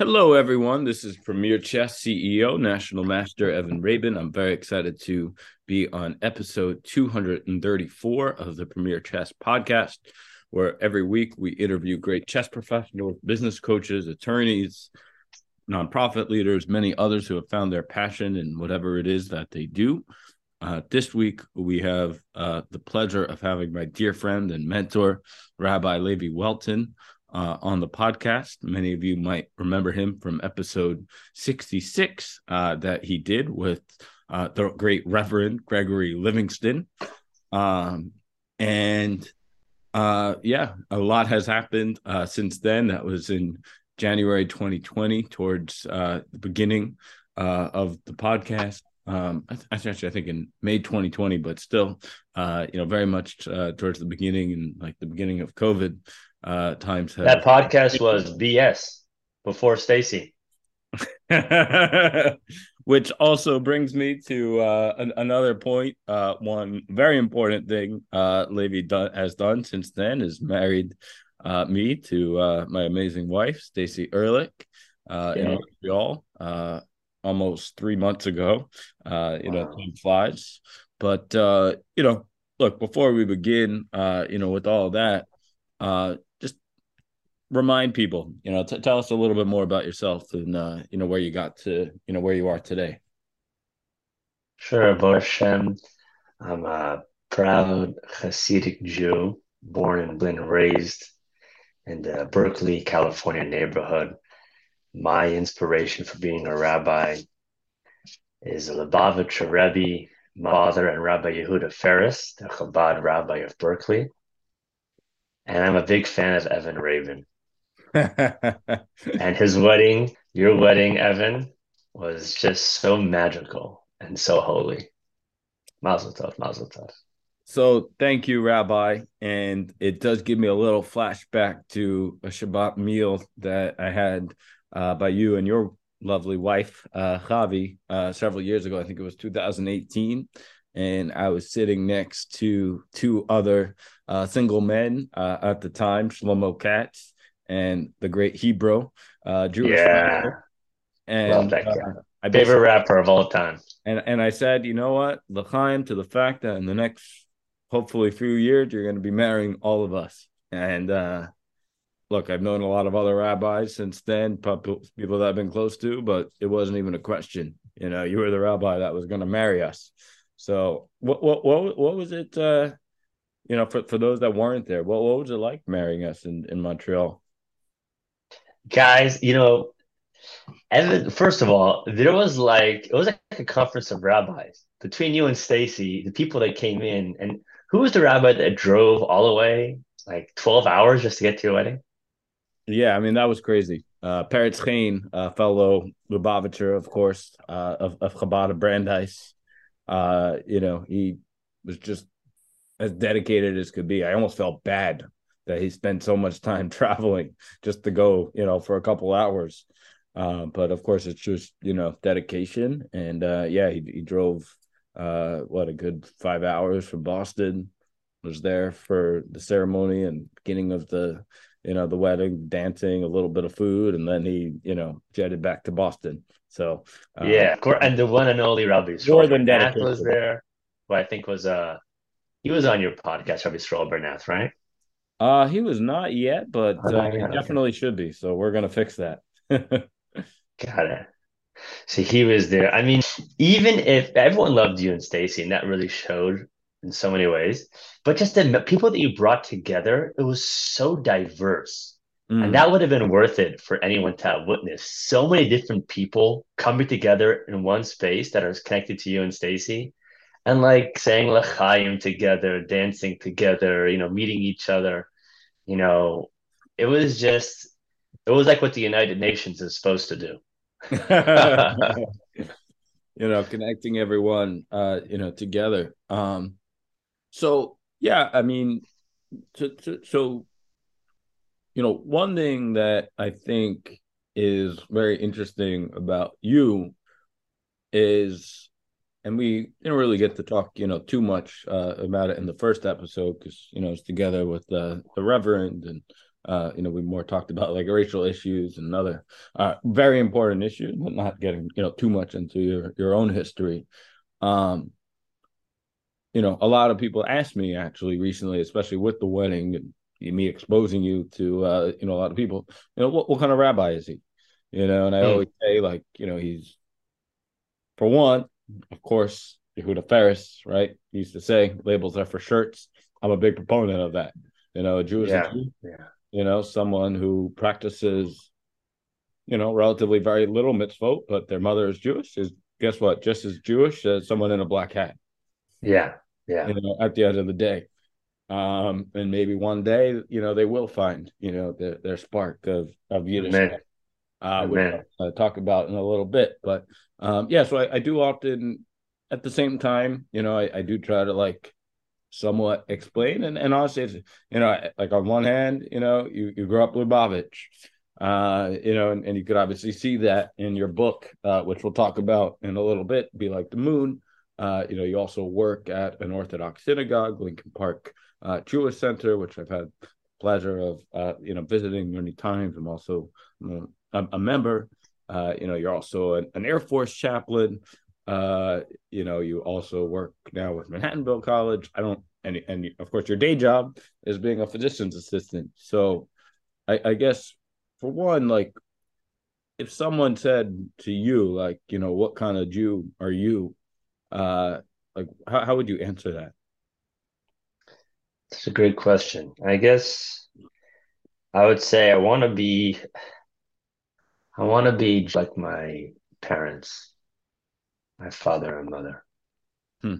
Hello, everyone. This is Premier Chess CEO, National Master Evan Rabin. I'm very excited to be on episode 234 of the Premier Chess podcast, where every week we interview great chess professionals, business coaches, attorneys, nonprofit leaders, many others who have found their passion in whatever it is that they do. Uh, this week, we have uh, the pleasure of having my dear friend and mentor, Rabbi Levi Welton uh, on the podcast. Many of you might remember him from episode 66 uh, that he did with uh, the great Reverend Gregory Livingston. Um, and uh, yeah, a lot has happened uh, since then. That was in January 2020, towards uh, the beginning of the podcast. Um, actually, I think in May 2020, but still, you know, very much towards the beginning and like the beginning of COVID uh, times have... that podcast was BS before Stacy. Which also brings me to uh, an- another point. Uh, one very important thing uh, Levi do- has done since then is married uh, me to uh, my amazing wife, Stacy Ehrlich, uh, yeah. in Montreal uh, almost three months ago. Uh, you wow. know, time flies. But, uh, you know, look, before we begin, uh, you know, with all that, uh, remind people, you know, t- tell us a little bit more about yourself and uh, you know where you got to, you know, where you are today. Sure, Borshem. I'm a proud Hasidic Jew, born and and raised in the Berkeley, California neighborhood. My inspiration for being a rabbi is Lubavitcher Rebbe, my father, and Rabbi Yehuda Ferris, the Chabad rabbi of Berkeley. And I'm a big fan of Evan Rabin. and his wedding, your wedding, Evan, was just so magical and so holy. Mazel tov, mazel tov. So thank you, Rabbi. And it does give me a little flashback to a Shabbat meal that I had uh, by you and your lovely wife, uh, Javi, uh, several years ago. I think it was 2018. And I was sitting next to two other uh, single men uh, at the time, Shlomo Katz and the great Hebrew, uh, Jewish yeah. rapper. And Love that guy. Uh, I favorite rapper of all time. And and I said, you know what, L'chaim, to the fact that in the next hopefully few years you're going to be marrying all of us. And uh, look, I've known a lot of other rabbis since then, people that I've been close to, but it wasn't even a question. You know, you were the rabbi that was going to marry us. So what what what what was it? Uh, you know, for, for those that weren't there, what what was it like marrying us in in Montreal? Guys, you know, Evan, first of all, there was like it was like a conference of rabbis between you and Stacy, the people that came in, and who was the rabbi that drove all the way like 12 hours just to get to your wedding? Yeah, I mean that was crazy. Uh Peretz Chein, uh fellow Lubavitcher, of course, uh of, of Chabad of Brandeis. Uh, you know, he was just as dedicated as could be. I almost felt bad that he spent so much time traveling just to go, you know, for a couple hours. Uh, but of course, it's just you know dedication, and uh, yeah, he, he drove uh, what a good five hours from Boston. Was there for the ceremony and beginning of the you know the wedding, dancing, a little bit of food, and then he you know jetted back to Boston. So uh, yeah, and the one and only Robbie than that was there. Who I think was uh he was on your podcast, Robbie Stroll Bernath, right? Uh, he was not yet, but uh, he definitely should be. So we're gonna fix that. Got it. So he was there. I mean, even if everyone loved you and Stacy, and that really showed in so many ways, but just the people that you brought together, it was so diverse. Mm. And that would have been worth it for anyone to witness so many different people coming together in one space that are connected to you and Stacy and like saying l'chaim together, dancing together, you know, meeting each other. You know, it was just it was like what the United Nations is supposed to do. you know, connecting everyone uh, you know, together. Um so yeah, I mean to, so you know, one thing that I think is very interesting about you is and we didn't really get to talk, you know, too much uh, about it in the first episode because you know it's together with uh, the Reverend and uh, you know, we more talked about like racial issues and other uh, very important issues, but not getting you know too much into your your own history. Um, you know, a lot of people asked me actually recently, especially with the wedding and me exposing you to uh, you know a lot of people. You know, what what kind of rabbi is he? You know, and I mm. always say like, you know, he's for one, of course, Yehuda Ferris, right? He used to say labels are for shirts. I'm a big proponent of that. You know, a Jew is yeah. a Jew. Yeah. You know, someone who practices, you know, relatively very little mitzvot, but their mother is Jewish is guess what? Just as Jewish as someone in a black hat. Yeah. Yeah. You know, at the end of the day. Um, and maybe one day, you know, they will find, you know, their, their spark of of Yiddish, uh, which I'll talk about in a little bit. But um, yeah, so I, I do often, at the same time, you know, I, I do try to like somewhat explain. And and honestly, it's, you know, like on one hand, you know, you you grew up Lubavitch, uh, you know, and, and you could obviously see that in your book, uh, which we'll talk about in a little bit. Be like the moon. Uh, you know, you also work at an Orthodox synagogue, Lincoln Park uh, Jewish Center, which I've had pleasure of uh, you know visiting many times. I'm also you know, a, a, member. Uh, you know, you're also an, an Air Force chaplain. Uh, you know, you also work now with Manhattanville College. I don't, and and of course, your day job is being a physician's assistant. So, I, I guess for one, like, if someone said to you, like, you know, what kind of Jew are you? Uh, like, how how would you answer that? It's a great question. I guess I would say I want to be I want to be like my parents, my father and mother. Hmm.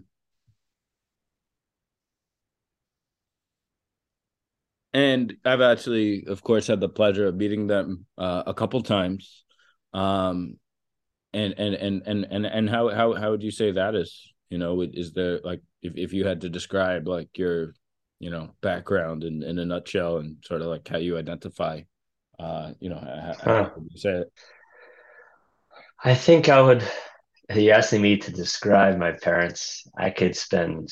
And I've actually, of course, had the pleasure of meeting them uh, a couple times. Um, and and and and and and how how how would you say that is? You know, is there like if if you had to describe like your you know background in, in a nutshell and sort of like how you identify uh you know how, huh. how you say it? I think i would you asking me to describe my parents. I could spend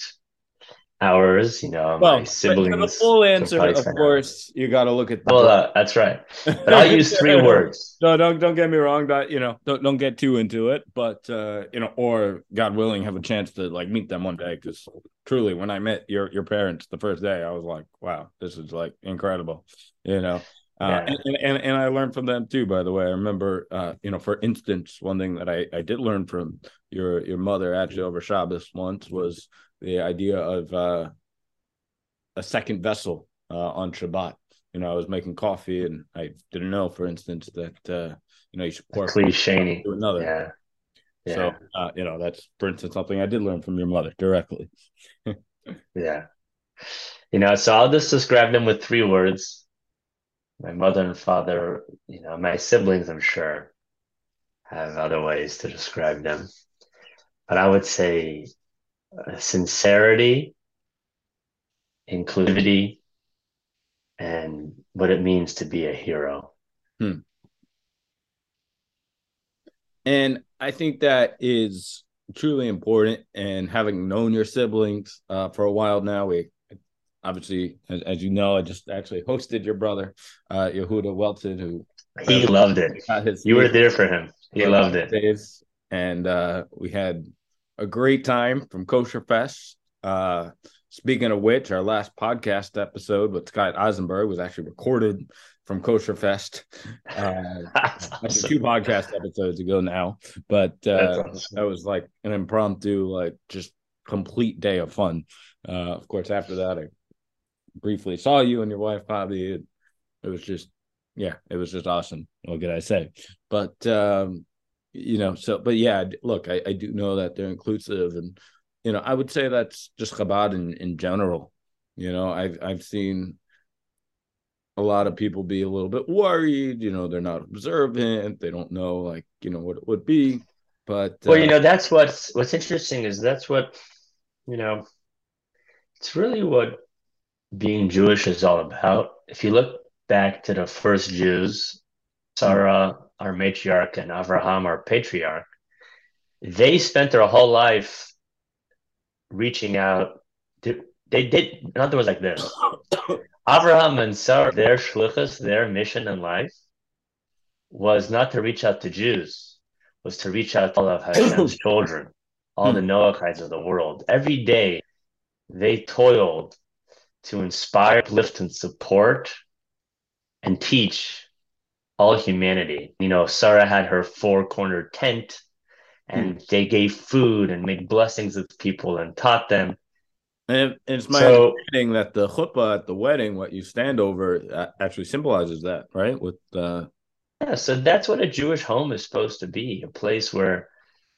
hours you know well, my siblings the full answer of course you got to look at the well uh, that's right. But i'll use three words. No don't don't get me wrong but you know don't, don't get too into it but uh you know or god willing have a chance to like meet them one day because truly when i met your your parents the first day i was like wow this is like incredible you know uh, yeah. and, and, and I learned from them too. By the way, I remember, uh, you know, for instance, one thing that I, I did learn from your your mother actually over Shabbos once was the idea of uh, a second vessel uh, on Shabbat. You know, I was making coffee and I didn't know, for instance, that uh, you know you should pour cliche to another. Yeah. yeah. So uh, you know, that's for instance something I did learn from your mother directly. yeah. You know, so I'll just describe them with three words. My mother and father, you know, my siblings, I'm sure, have other ways to describe them. But I would say sincerity, inclusivity, and what it means to be a hero. Hmm. And I think that is truly important. And having known your siblings uh, for a while now, we obviously, as, as, you know, I just actually hosted your brother, uh, Yehuda Welton, who he loved it. You were there for him. He loved it. Days, and uh, we had a great time from Kosher Fest. Uh, speaking of which, our last podcast episode with Scott Eisenberg was actually recorded from Kosher Fest. Uh, awesome. two podcast episodes ago now, but uh, awesome. that was like an impromptu, like just complete day of fun. Uh, of course, after that, I briefly saw you and your wife, probably It, it was just, yeah, it was just awesome. What could I say? But um, you know so but yeah look I, I do know that they're inclusive and you know i would say that's just chabad in, in general you know i've i've seen a lot of people be a little bit worried you know they're not observant they don't know like you know what it would be but well uh, you know that's what's what's interesting is that's what you know it's really what being jewish is all about if you look back to the first jews sarah our matriarch and Avraham, our patriarch, they spent their whole life reaching out, they did. In other words, like this: Abraham and Sarah, their shlichus, their mission in life, was not to reach out to Jews, was to reach out to all of Hashem's children, all the Noachites of the world. Every day, they toiled to inspire, lift, and support, and teach all humanity. You know, Sarah had her four-cornered tent, and mm. they gave food and made blessings with people and taught them. And it's my so, understanding that the chuppah at the wedding, what you stand over, actually symbolizes that, right? With uh, yeah, so that's what a Jewish home is supposed to be a place where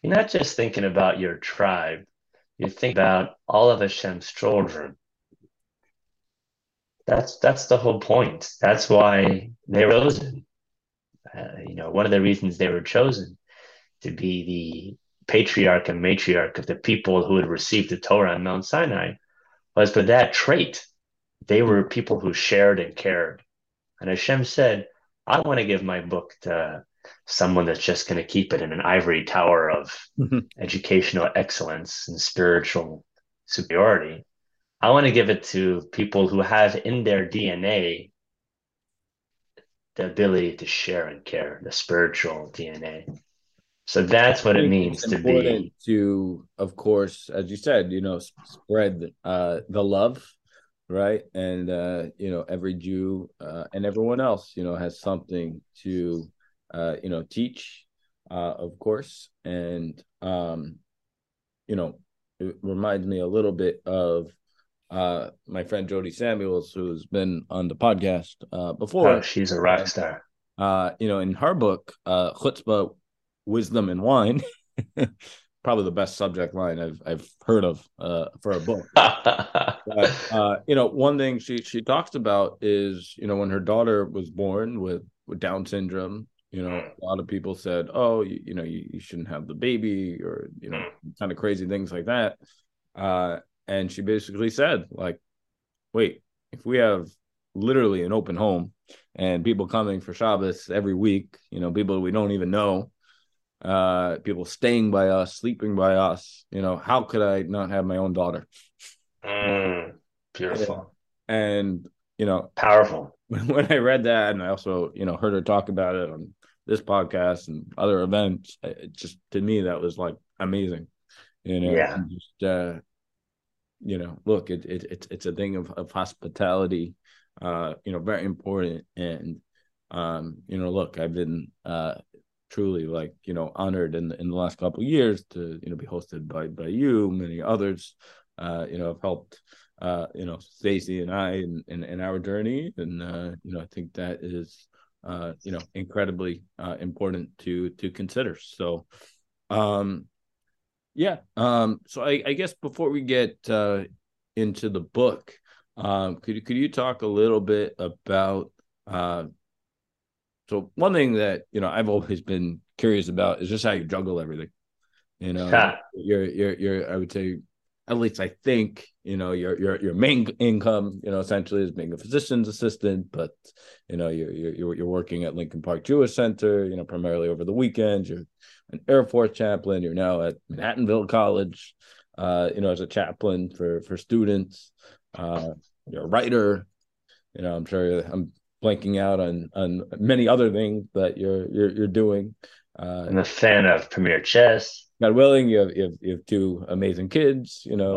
you're not just thinking about your tribe, you think about all of Hashem's children. That's that's the whole point. That's why they were chosen. Uh, you know, one of the reasons they were chosen to be the patriarch and matriarch of the people who had received the Torah on Mount Sinai was for that trait. They were people who shared and cared. And Hashem said, I don't want to give my book to someone that's just going to keep it in an ivory tower of mm-hmm. educational excellence and spiritual superiority. I want to give it to people who have in their DNA the ability to share and care, the spiritual DNA. So that's what it means to be. To, of course, as you said, you know, spread uh, the love right? And uh, you know, every Jew uh, and everyone else, you know, has something to uh, you know teach, uh, of course, and um, you know, it reminds me a little bit of uh, my friend Jodi Samuels, who's been on the podcast uh, before. Oh, she's a rock star. Uh, you know, in her book, uh, Chutzpah, Wisdom and Wine, probably the best subject line I've I've heard of uh, for a book. but, uh, you know, one thing she she talks about is you know when her daughter was born with with Down syndrome. You know, a lot of people said, "Oh, you, you know, you, you shouldn't have the baby," or you know, kind of crazy things like that. Uh, and she basically said, like, "Wait, if we have literally an open home and people coming for Shabbos every week, you know, people we don't even know, uh people staying by us sleeping by us you know how could i not have my own daughter? Mm, beautiful. And you know powerful. when i read that and i also you know heard her talk about it on this podcast and other events it just to me that was like amazing you know yeah. just uh you know look it, it it's it's a thing of, of hospitality uh you know very important. And um you know look i've been uh truly like you know honored in the, in the last couple years to you know be hosted by by you many others uh you know have helped uh you know Stacy and I in, in, in our journey. And uh you know I think that is uh you know incredibly uh important to to consider. So um yeah um so I I guess before we get uh into the book um could you could you talk a little bit about uh so one thing that you know I've always been curious about is just how you juggle everything. You know, you're you're you're I would say at least I think you know your your your main income you know essentially is being a physician's assistant, but you know you're you're you're working at Lincoln Park Jewish Center you know primarily over the weekends. You're an Air Force chaplain. You're now at Manhattanville College, uh, you know as a chaplain for for students. Uh, you're a writer. You know I'm sure I'm blanking out on on many other things that you're you're you're doing. Uh, I'm a fan of Premier Chess. God willing, you have you have, you have two amazing kids. You know,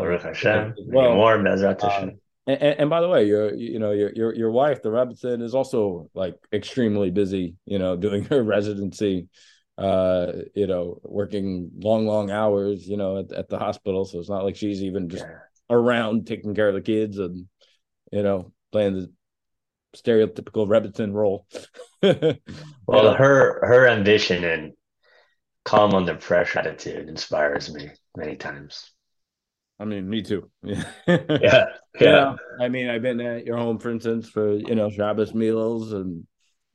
well, more um, and, and, by the way, your you know your your your wife, the Rebbitzin, is also like extremely busy. You know, doing her residency. Uh, you know, working long, long hours. You know, at, at the hospital, so it's not like she's even just yeah. around taking care of the kids and you know playing the stereotypical Rebbitzin role. well, her her ambition and calm under pressure attitude inspires me many times. I mean, me too. Yeah. yeah. Yeah. I mean, I've been at your home, for instance, for, you know, Shabbos meals and,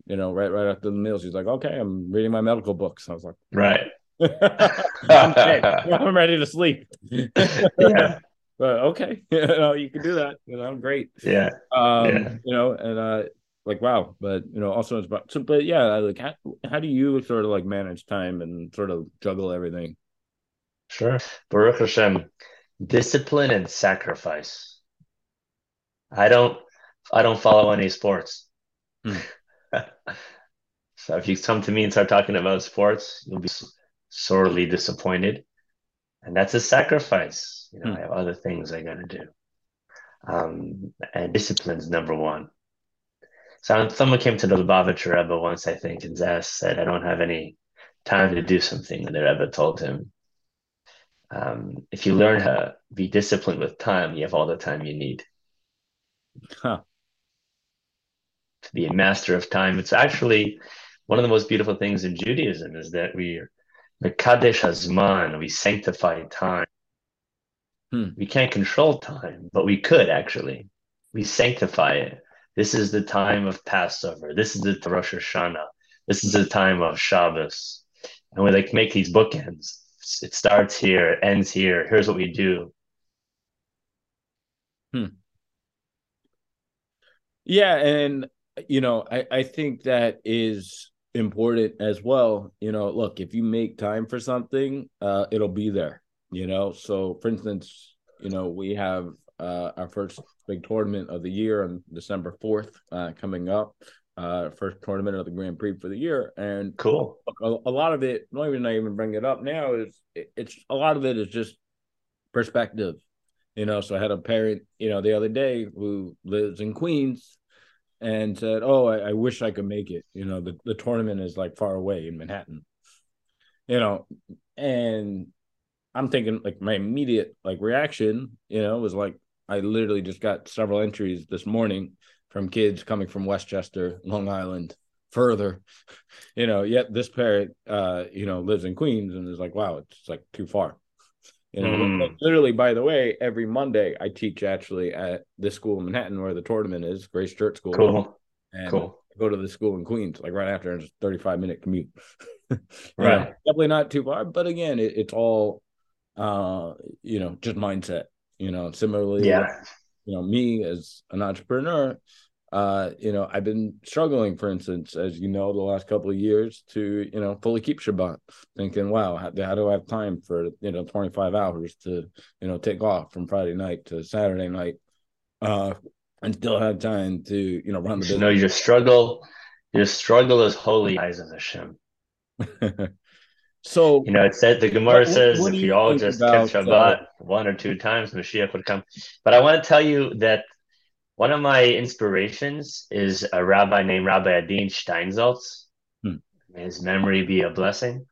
you know, right, right after the meal, she's like, okay, I'm reading my medical books. I was like, right. I'm, I'm, ready to sleep. yeah but okay, you know, you can do that. You know, great. Yeah. Um, yeah. you know, and uh, like wow, but you know, also it's about so, but yeah, like how how do you sort of like manage time and sort of juggle everything? Sure, Baruch Hashem, discipline and sacrifice I don't I don't follow any sports. Hmm. so if you come to me and start talking about sports, you'll be sorely disappointed. And that's a sacrifice. You know, hmm. I have other things I gotta do. Um, and discipline's number one. So someone came to the Lubavitcher Rebbe once, I think, and asked, said, I don't have any time to do something. And the Rebbe told him, um, if you learn how to be disciplined with time, you have all the time you need. Huh. To be a master of time. It's actually one of the most beautiful things in Judaism is that we the Mekadesh Hazman, we sanctify time. Hmm. We can't control time, but we could actually. We sanctify it. This is the time of Passover. This is the Rosh Hashanah. This is the time of Shabbos. And we like make these bookends. It starts here, it ends here. Here's what we do. Hmm. Yeah, and you know, I, I think that is important as well. You know, look, if you make time for something, uh, it'll be there. You know, so for instance, you know, we have uh, our first big tournament of the year on December fourth uh, coming up. Uh, first tournament of the Grand Prix for the year, and cool. A, a, lot of it. The only reason I even bring it up now is it, it's a lot of it is just perspective. You know, so I had a parent, you know, the other day who lives in Queens, and said, "Oh, I, I, wish I could make it." You know, the the tournament is like far away in Manhattan. You know, and I'm thinking like my immediate like reaction, you know, was like I literally just got several entries this morning from kids coming from Westchester, Long Island, further. You know, yet this parent, uh, you know, lives in Queens and is like, "Wow, it's like too far." You know, mm. literally, by the way, every Monday I teach actually at this school in Manhattan where the tournament is, Grace Church School. Cool. And cool. I go to the school in Queens, like right after, it's a 35 minute commute. right. definitely not too far. But again, it, it's all, uh, you know, just mindset. You know, similarly, yeah. you know, me as an entrepreneur, uh, you know, I've been struggling, for instance, as you know, the last couple of years to, you know, fully keep Shabbat, thinking, wow, how, how, do I have time for, you know, 25 hours to, you know, take off from Friday night to Saturday night, uh, and still have time to, you know, run the business. You know, your struggle, your struggle is holy eyes of Hashem. so, you know, it said, the Gemara what, says, what if you all just about, kept Shabbat uh, one or two times, Mashiach would come. But I want to tell you that one of my inspirations is a rabbi named Rabbi Adin Steinsaltz. Hmm. May his memory be a blessing.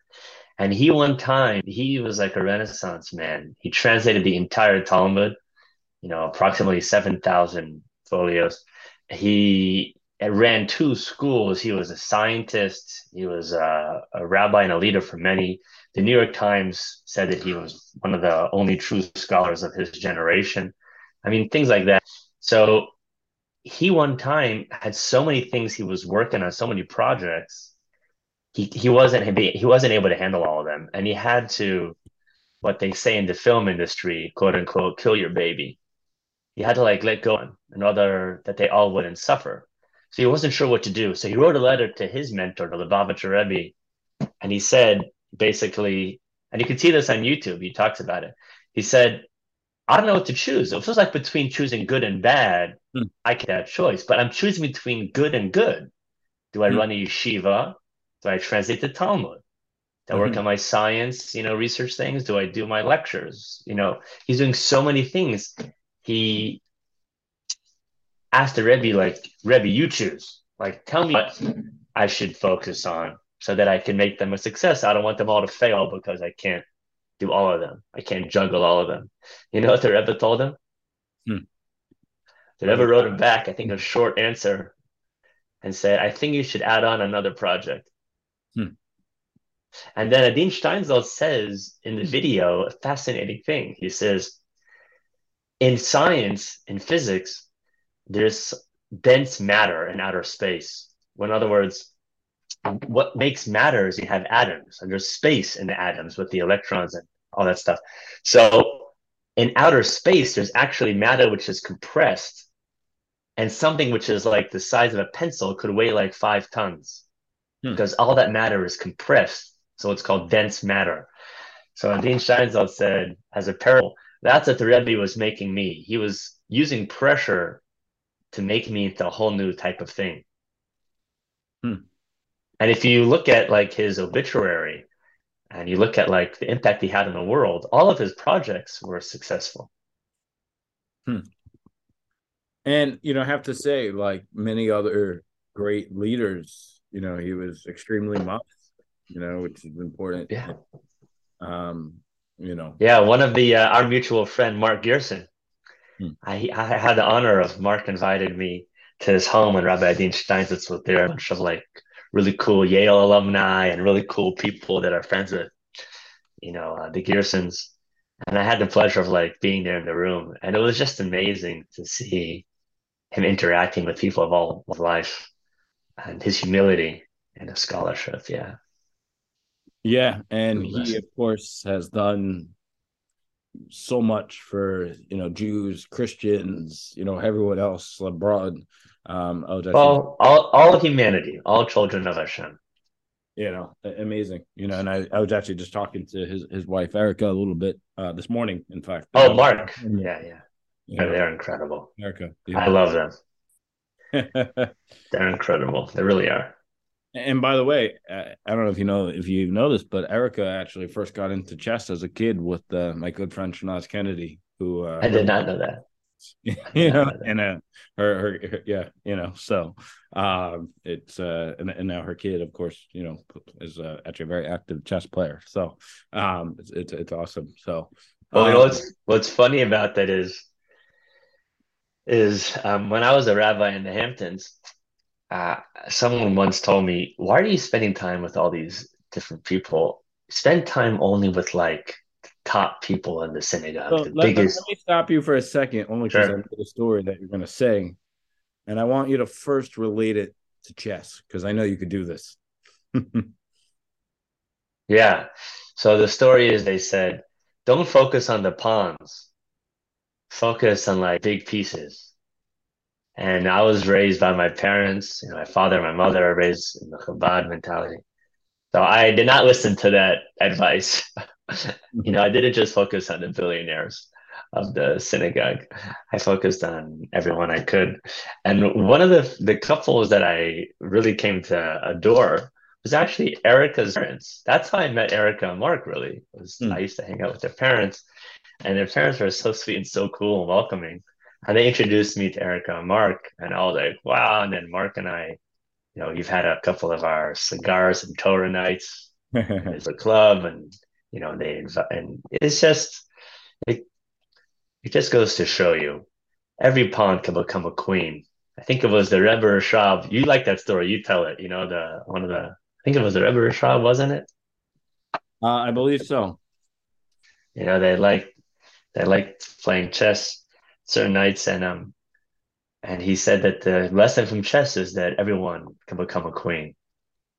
And he one time, he was like a Renaissance man. He translated the entire Talmud, you know, approximately 7,000 folios. He ran two schools. He was a scientist. He was a, a rabbi and a leader for many. The New York Times said that he was one of the only true scholars of his generation. I mean, things like that. So he one time had so many things he was working on, so many projects. He he wasn't he wasn't able to handle all of them, and he had to, what they say in the film industry, quote unquote, kill your baby. He had to like let go in order that they all wouldn't suffer. So he wasn't sure what to do. So he wrote a letter to his mentor, the Lubavitcher Rebbe, and he said basically, and you can see this on YouTube. He talks about it. He said, I don't know what to choose. It feels like between choosing good and bad, hmm. I can have choice, but I'm choosing between good and good. Do I hmm. run a yeshiva? Do I translate the Talmud? Do I work mm-hmm. on my science, you know, research things? Do I do my lectures? You know, he's doing so many things. He asked the Rebbe, like, Rebbe, you choose. Like, tell me what I should focus on so that I can make them a success. I don't want them all to fail because I can't do all of them. I can't juggle all of them. You know what the Rebbe told him? Hmm. The Rebbe wrote him back, I think, a short answer and said, I think you should add on another project. Hmm. And then Adin Steinsaltz says in the video a fascinating thing. He says, in science, in physics, there's dense matter in outer space. in other words, what makes matter is you have atoms and there's space in the atoms with the electrons and all that stuff. So in outer space, there's actually matter which is compressed and something which is like the size of a pencil could weigh like five tons hmm. because all that matter is compressed. So it's called dense matter. So Adin Steinsaltz said, as a parable, that's what the Rebbe was making me. He was using pressure to make me into a whole new type of thing. Hmm. And if you look at like his obituary and you look at like the impact he had in the world, all of his projects were successful. Hmm. And you know, I have to say, like many other great leaders, you know, he was extremely modest, you know, which is important. Yeah. Um, you know. Yeah, one of the uh, our mutual friend Mark Gerson. Hmm. I I had the honor of Mark invited me to his home when Rabbi Adin Steinsaltz was there. A bunch of like really cool Yale alumni and really cool people that are friends with, you know, uh, the Gersons. And I had the pleasure of like being there in the room, and it was just amazing to see him interacting with people of all of life and his humility and his scholarship. Yeah. Yeah, and he of course has done so much for you know Jews, Christians, you know everyone else abroad. Um, oh, well, all all humanity, all children of Hashem. You know, amazing. You know, and I, I was actually just talking to his his wife Erica a little bit uh, this morning. In fact. Oh, Mark. Yeah, yeah. yeah they're incredible. Erica. I love them. they're incredible. They really are. And by the way, I don't know if you know if you know this, but Erica actually first got into chess as a kid with uh, my good friend Shanaz Kennedy, who uh, I did not know that. you know, and uh, her, her, her, yeah, you know, so um, it's uh, and, and now her kid, of course, you know, is uh, actually a very active chess player. So um, it's it's, it's awesome. So well, you know um, what's what's funny about that is is um, when I was a rabbi in the Hamptons, uh, someone once told me, "Why are you spending time with all these different people? Spend time only with like top people in the synagogue." So the let, biggest... let, me stop you for a second, only because sure. I know the story that you're going to say, and I want you to first relate it to chess because I know you could do this. yeah. So the story is, they said, "Don't focus on the pawns. Focus on like big pieces." And I was raised by my parents, you know, my father and my mother are raised in the Chabad mentality. So I did not listen to that advice. you know, I didn't just focus on the billionaires of the synagogue. I focused on everyone I could. And one of the the couples that I really came to adore was actually Erica's parents. That's how I met Erica and Mark really. Was mm. I used to hang out with their parents and their parents were so sweet and so cool and welcoming. And they introduced me to Erica and Mark, and I was like, wow. And then Mark and I, you know, you've had a couple of our cigars and Torah nights as a club, and you know, they and it's just it it just goes to show you every pawn can become a queen. I think it was the Rebbe Rashab. You like that story? You tell it. You know, the one of the I think it was the Rebbe Rashab, wasn't it? Uh, I believe so. You know, they like they like playing chess certain nights and um and he said that the lesson from chess is that everyone can become a queen.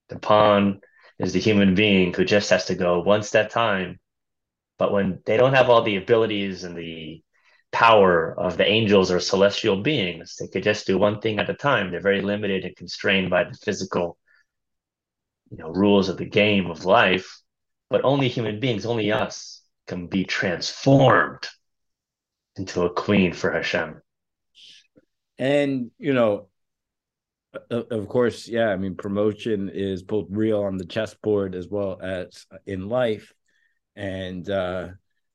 The pawn is the human being who just has to go one step time. But when they don't have all the abilities and the power of the angels or celestial beings, they could just do one thing at a time. They're very limited and constrained by the physical, you know, rules of the game of life. But only human beings, only us, can be transformed into a queen for Hashem. And you know, of course, yeah. I mean, promotion is both real on the chessboard as well as in life. And uh,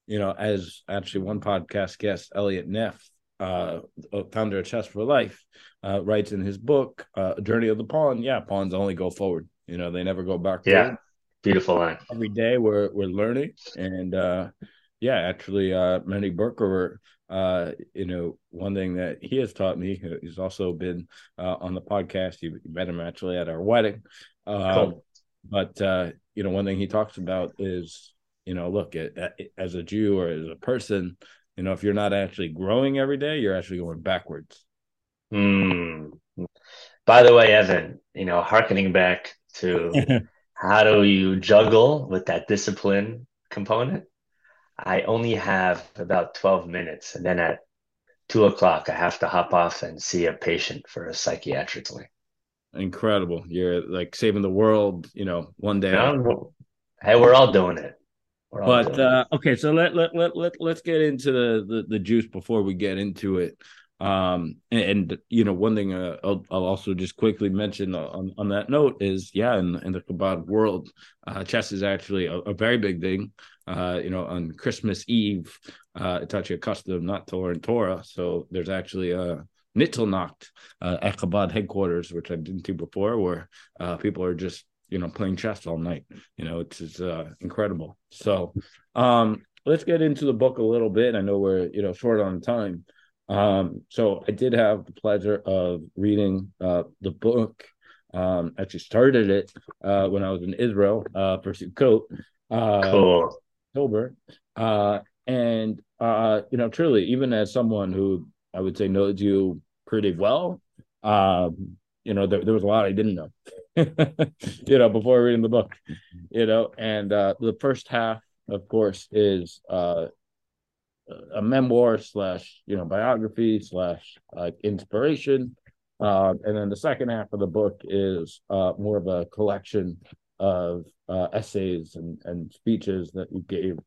you know, as actually one podcast guest, Elliott Neff, uh, founder of Chess4Life, uh, writes in his book, uh, "Journey of the Pawn." Yeah, pawns only go forward. You know, they never go back. Yeah, beautiful line. Every day we're we're learning, and uh, yeah, actually, uh, Mendy Berkouwer, uh, you know, one thing that he has taught me, uh, he's also been uh, on the podcast. You, met him actually at our wedding. Uh, cool. But, uh, you know, one thing he talks about is, you know, look, at, at, as a Jew or as a person, you know, if you're not actually growing every day, you're actually going backwards. Mm. By the way, Evan, you know, harkening back to how do you juggle with that discipline component? I only have about 12 minutes. And then at two o'clock, I have to hop off and see a patient for a psychiatric clinic. Incredible. You're like saving the world, you know, one day. hey, we're all doing it. All but doing uh, it. okay, so let, let let let let's get into the, the the juice before we get into it. Um, and, and you know, one thing uh, I'll, I'll, also just quickly mention on, on that note is, yeah, in, in the Chabad world, uh, chess is actually a, a very big thing. Uh, you know, on Christmas Eve, uh, it's actually a custom not to learn Torah. So there's actually a Nittelnacht uh, at Chabad headquarters, which I didn't to before, where uh, people are just you know playing chess all night. You know, it's, it's uh, incredible. So um, let's get into the book a little bit. I know we're you know short on time. Um, so I did have the pleasure of reading uh, the book. Um, actually started it uh, when I was in Israel uh, for Sukkot. Uh, cool. October. Uh, and uh, you know, truly, even as someone who I would say knows you pretty well, um, you know, there, there was a lot I didn't know. you know, before reading the book, you know, and uh, the first half, of course, is uh, a memoir slash you know biography slash uh, inspiration uh, and then the second half of the book is uh, more of a collection of uh, essays and, and speeches that you gave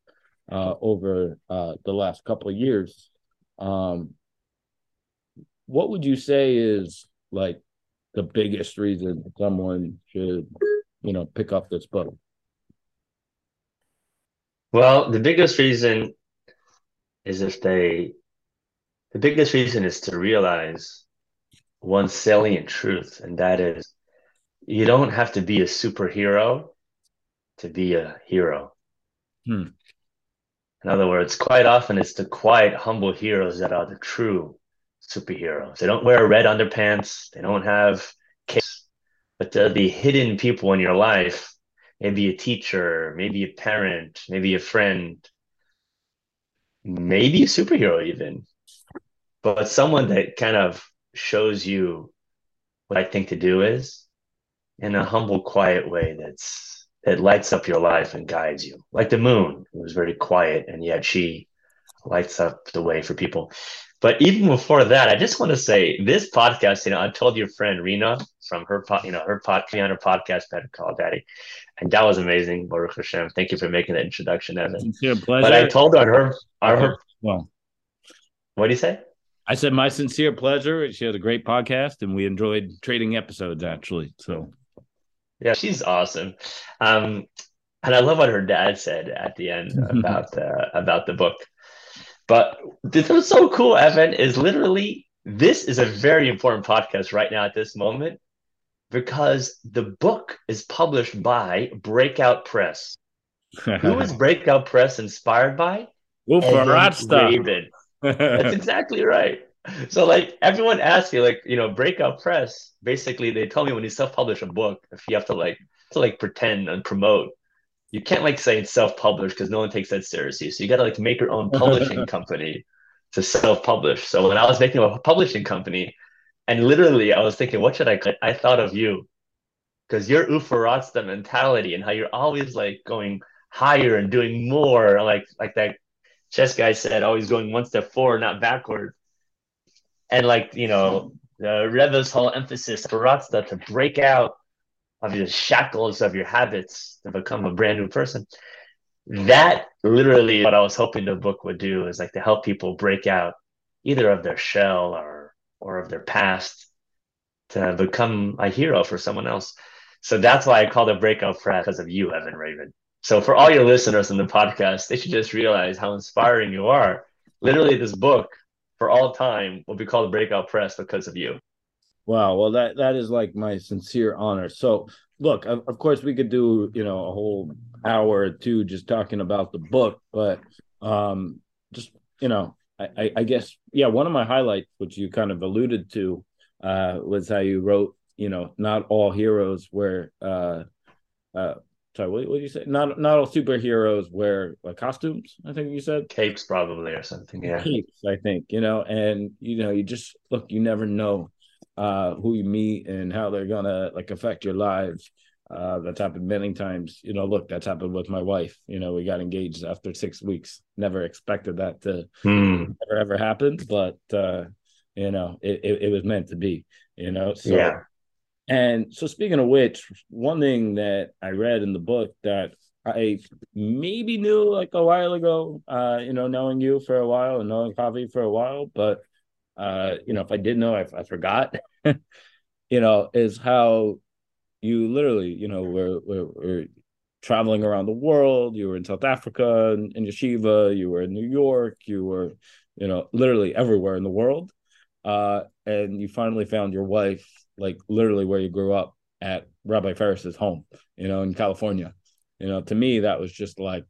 uh, over uh, the last couple of years um, what would you say is like the biggest reason someone should you know pick up this book? Well the biggest reason is if they the biggest reason is to realize one salient truth, and that is you don't have to be a superhero to be a hero. Hmm. In other words, quite often it's the quiet, humble heroes that are the true superheroes. They don't wear red underpants, they don't have capes, but they're the hidden people in your life. Maybe a teacher, maybe a parent, maybe a friend, maybe a superhero even, but someone that kind of shows you what I think to do is in a humble, quiet way that's that lights up your life and guides you. Like the moon, it was very quiet, and yet she lights up the way for people. But even before that, I just want to say this podcast. You know, I told your friend Rena from her, you know, her podcast on her podcast, Better Call Daddy, and that was amazing. Baruch Hashem. Thank you for making that introduction, Evan. Sincere pleasure. But I told her her, well, what do you say? I said my sincere pleasure. She has a great podcast, and we enjoyed trading episodes actually. So, yeah, she's awesome. Um, and I love what her dad said at the end about uh, about the book. But this was so cool, Evan. Is literally this is a very important podcast right now at this moment because the book is published by Breakout Press. Who is Breakout Press inspired by? Wolf Raven. That's exactly right. So like everyone asks you, like, you know, breakout press, basically they tell me when you self-publish a book, if you have to like to like pretend and promote, you can't like say it's self-published because no one takes that seriously. So you gotta like make your own publishing company to self-publish. So when I was making a publishing company, and literally I was thinking, what should I I thought of you. Because your ufaratsta mentality and how you're always like going higher and doing more, like like that chess guy said, always going one step forward, not backward. And like, you know, the Rebbe's whole emphasis for Ratzda to break out of the shackles of your habits to become a brand new person. That literally what I was hoping the book would do is like to help people break out either of their shell or or of their past to become a hero for someone else. So that's why I called it breakout press because of you, Evan Rabin. So for all your listeners in the podcast, they should just realize how inspiring you are. Literally, this book for all time will be called Breakout Press because of you. Wow. Well, that that is like my sincere honor. So, look, of, of course, we could do you know a whole hour or two just talking about the book, but um, just you know, I, I guess yeah, one of my highlights, which you kind of alluded to, uh, was how you wrote, you know, not all heroes were uh, uh, sorry, what, what did you say? Not not all superheroes wear like costumes. I think you said capes, probably or something. Yeah, capes. I think you know, and you know, you just look. You never know uh, who you meet and how they're gonna like affect your lives. Uh, that's happened many times. You know, look, that's happened with my wife. You know, we got engaged after six weeks. Never expected that to hmm. ever ever happen, but uh, you know, it, it, it was meant to be. You know, so yeah. And so, speaking of which, one thing that I read in the book that I maybe knew like a while ago, uh, you know, knowing you for a while and knowing Javi for a while, but uh, you know, if I did know, I, I forgot, you know, is how you literally, you know, were, were, were traveling around the world. You were in South Africa in, in yeshiva. You were in New York. You were, you know, literally everywhere in the world. Uh, and you finally found your wife, like literally where you grew up at Rabbi Ferris's home, you know, in California. You know, to me, that was just like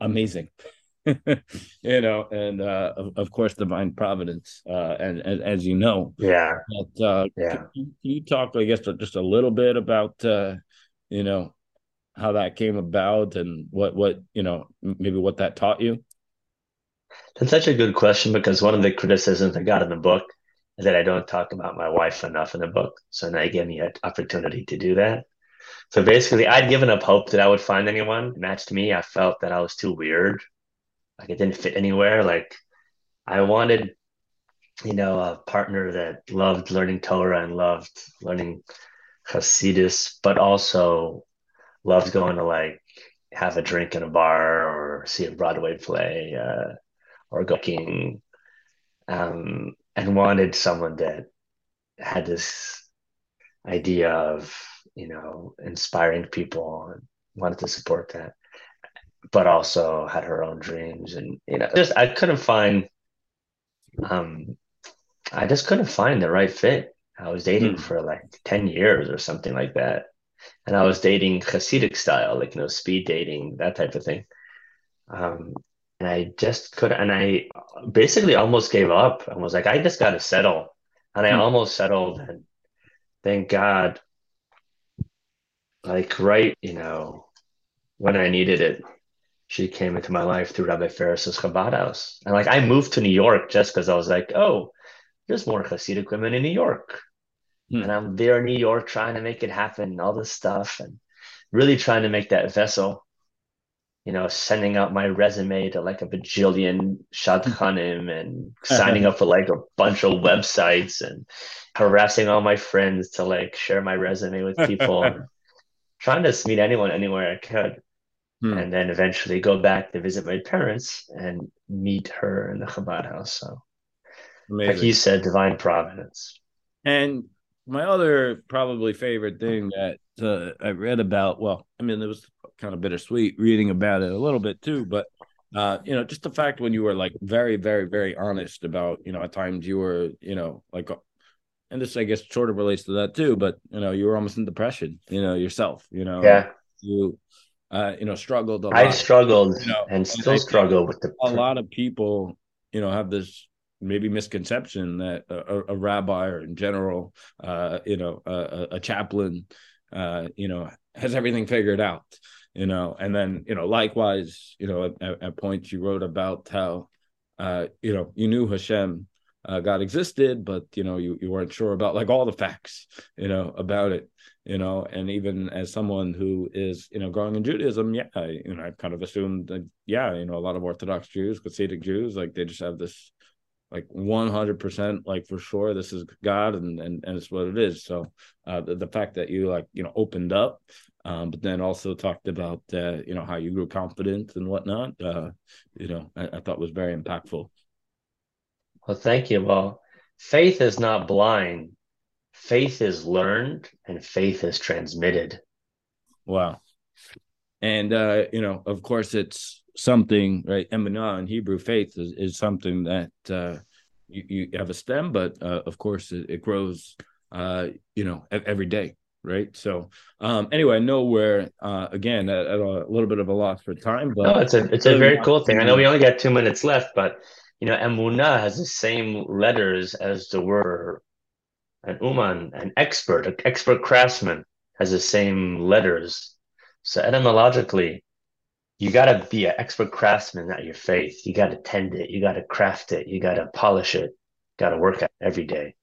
amazing. you know, and uh, of, of course, divine providence, uh, and, and as you know, yeah, but, uh, yeah. Can you, can you, talk, I guess, just a little bit about, uh, you know, how that came about and what what you know maybe what that taught you? That's such a good question because one of the criticisms I got in the book that I don't talk about my wife enough in the book. So now you give me an opportunity to do that. So basically, I'd given up hope that I would find anyone matched me. I felt that I was too weird, like it didn't fit anywhere. Like I wanted, you know, a partner that loved learning Torah and loved learning Hasidus, but also loved going to like have a drink in a bar or see a Broadway play uh, or cooking, um, and wanted someone that had this idea of you know inspiring people and wanted to support that, but also had her own dreams and you know just I couldn't find um I just couldn't find the right fit. I was dating mm. for like 10 years or something like that and I was dating Hasidic style, like you know, speed dating, that type of thing. Um, and I just could, and I basically almost gave up. I was like, I just got to settle, and I hmm. almost settled. And thank God, like right, you know, when I needed it, she came into my life through Rabbi Ferris's Chabad house, and like I moved to New York just because I was like, oh, there's more Hasidic women in New York. Hmm. And I'm there in New York trying to make it happen, all this stuff, and really trying to make that vessel. You know, sending out my resume to like a bajillion shadchanim and signing up for like a bunch of websites and harassing all my friends to like share my resume with people. trying to meet anyone anywhere I could. Hmm. And then eventually go back to visit my parents and meet her in the Chabad house. So, Amazing. like you said, divine providence. And my other probably favorite thing that uh, I read about, well, I mean, it was kind of bittersweet reading about it a little bit too, but uh, you know, just the fact when you were like very, very, very honest about, you know, at times you were, you know, like, and this I guess sort of relates to that too, but you know, you were almost in depression, you know, yourself, you know, yeah, you, uh, you know, struggled. I struggled you know, and still struggle with the. A lot of people, you know, have this maybe misconception that a, a rabbi or in general, uh, you know, a, a chaplain, uh, you know, has everything figured out, you know, and then, you know, likewise, you know, at, at points you wrote about how, uh, you know, you knew Hashem, uh, God existed, but you know, you, you weren't sure about like all the facts, you know, about it, you know, and even as someone who is, you know, growing in Judaism, yeah, I, you know, I've kind of assumed that, yeah, you know, a lot of Orthodox Jews, Hasidic Jews, like they just have this like 100% like for sure this is god and and, and it's what it is. So uh, the, the fact that you like you know opened up um, but then also talked about uh, you know how you grew confident and whatnot uh, you know I, I thought was very impactful. Well thank you. Well faith is not blind. Faith is learned and faith is transmitted. Wow. And uh you know of course it's something right? Emunah in hebrew faith is, is something that uh, you, you have a stem but uh, of course it, it grows uh, you know every day right? So um anyway i know we're uh again at, at, a little bit of a loss for time but no, it's a it's a very cool thing. I know we only got two minutes left but you know emunah has the same letters as the word an uman an expert an expert craftsman has the same letters. So etymologically you got to be an expert craftsman at your faith. You got to tend it. You got to craft it. You got to polish it. Got to work at it every day.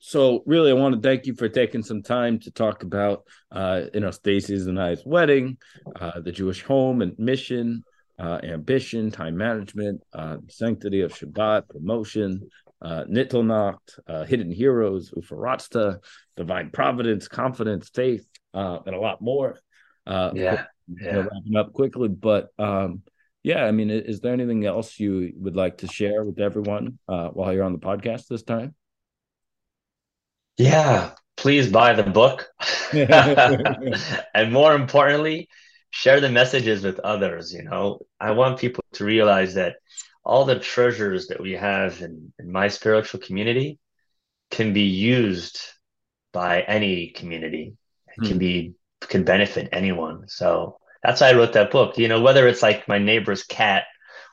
So really, I want to thank you for taking some time to talk about, uh, you know, Stacy's and I's wedding, uh, the Jewish home and mission, uh, ambition, time management, uh, sanctity of Shabbat, promotion, uh, Nittelnacht, uh, hidden heroes, Ufaratsta, divine providence, confidence, faith, uh, and a lot more. Uh, yeah yeah. know, wrapping up quickly, but um, yeah, I mean, is there anything else you would like to share with everyone uh, while you're on the podcast this time? Yeah, please buy the book. and more importantly, share the messages with others. You know, I want people to realize that all the treasures that we have in, in my spiritual community can be used by any community. It can hmm. be can benefit anyone. So that's why I wrote that book. You know, whether it's like my neighbor's cat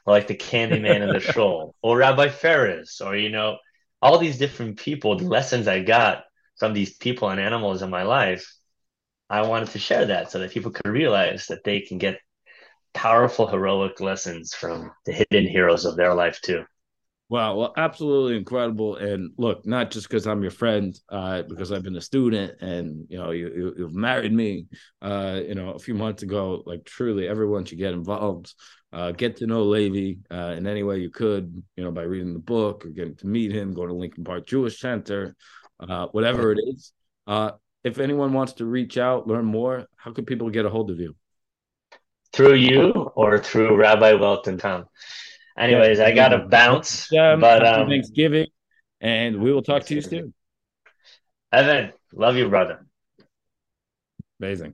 or like the Candyman in the show or Rabbi Ferris or, you know, all these different people, the lessons I got from these people and animals in my life, I wanted to share that so that people could realize that they can get powerful, heroic lessons from the hidden heroes of their life too. Wow, well, absolutely incredible. And look, not just because I'm your friend, uh, because I've been a student, and you know, you, you have married me, uh, you know, a few months ago. Like, truly, everyone should get involved. Uh, get to know Levi uh, in any way you could, you know, by reading the book or getting to meet him, go to Lincoln Park Jewish Center, uh, whatever it is. Uh, if anyone wants to reach out, learn more, how can people get a hold of you? Through you or through Rabbi Welton Tom? Anyways, I got to bounce. Um, but um, Thanksgiving, and we will talk to you soon. Evan, love you, brother. Amazing.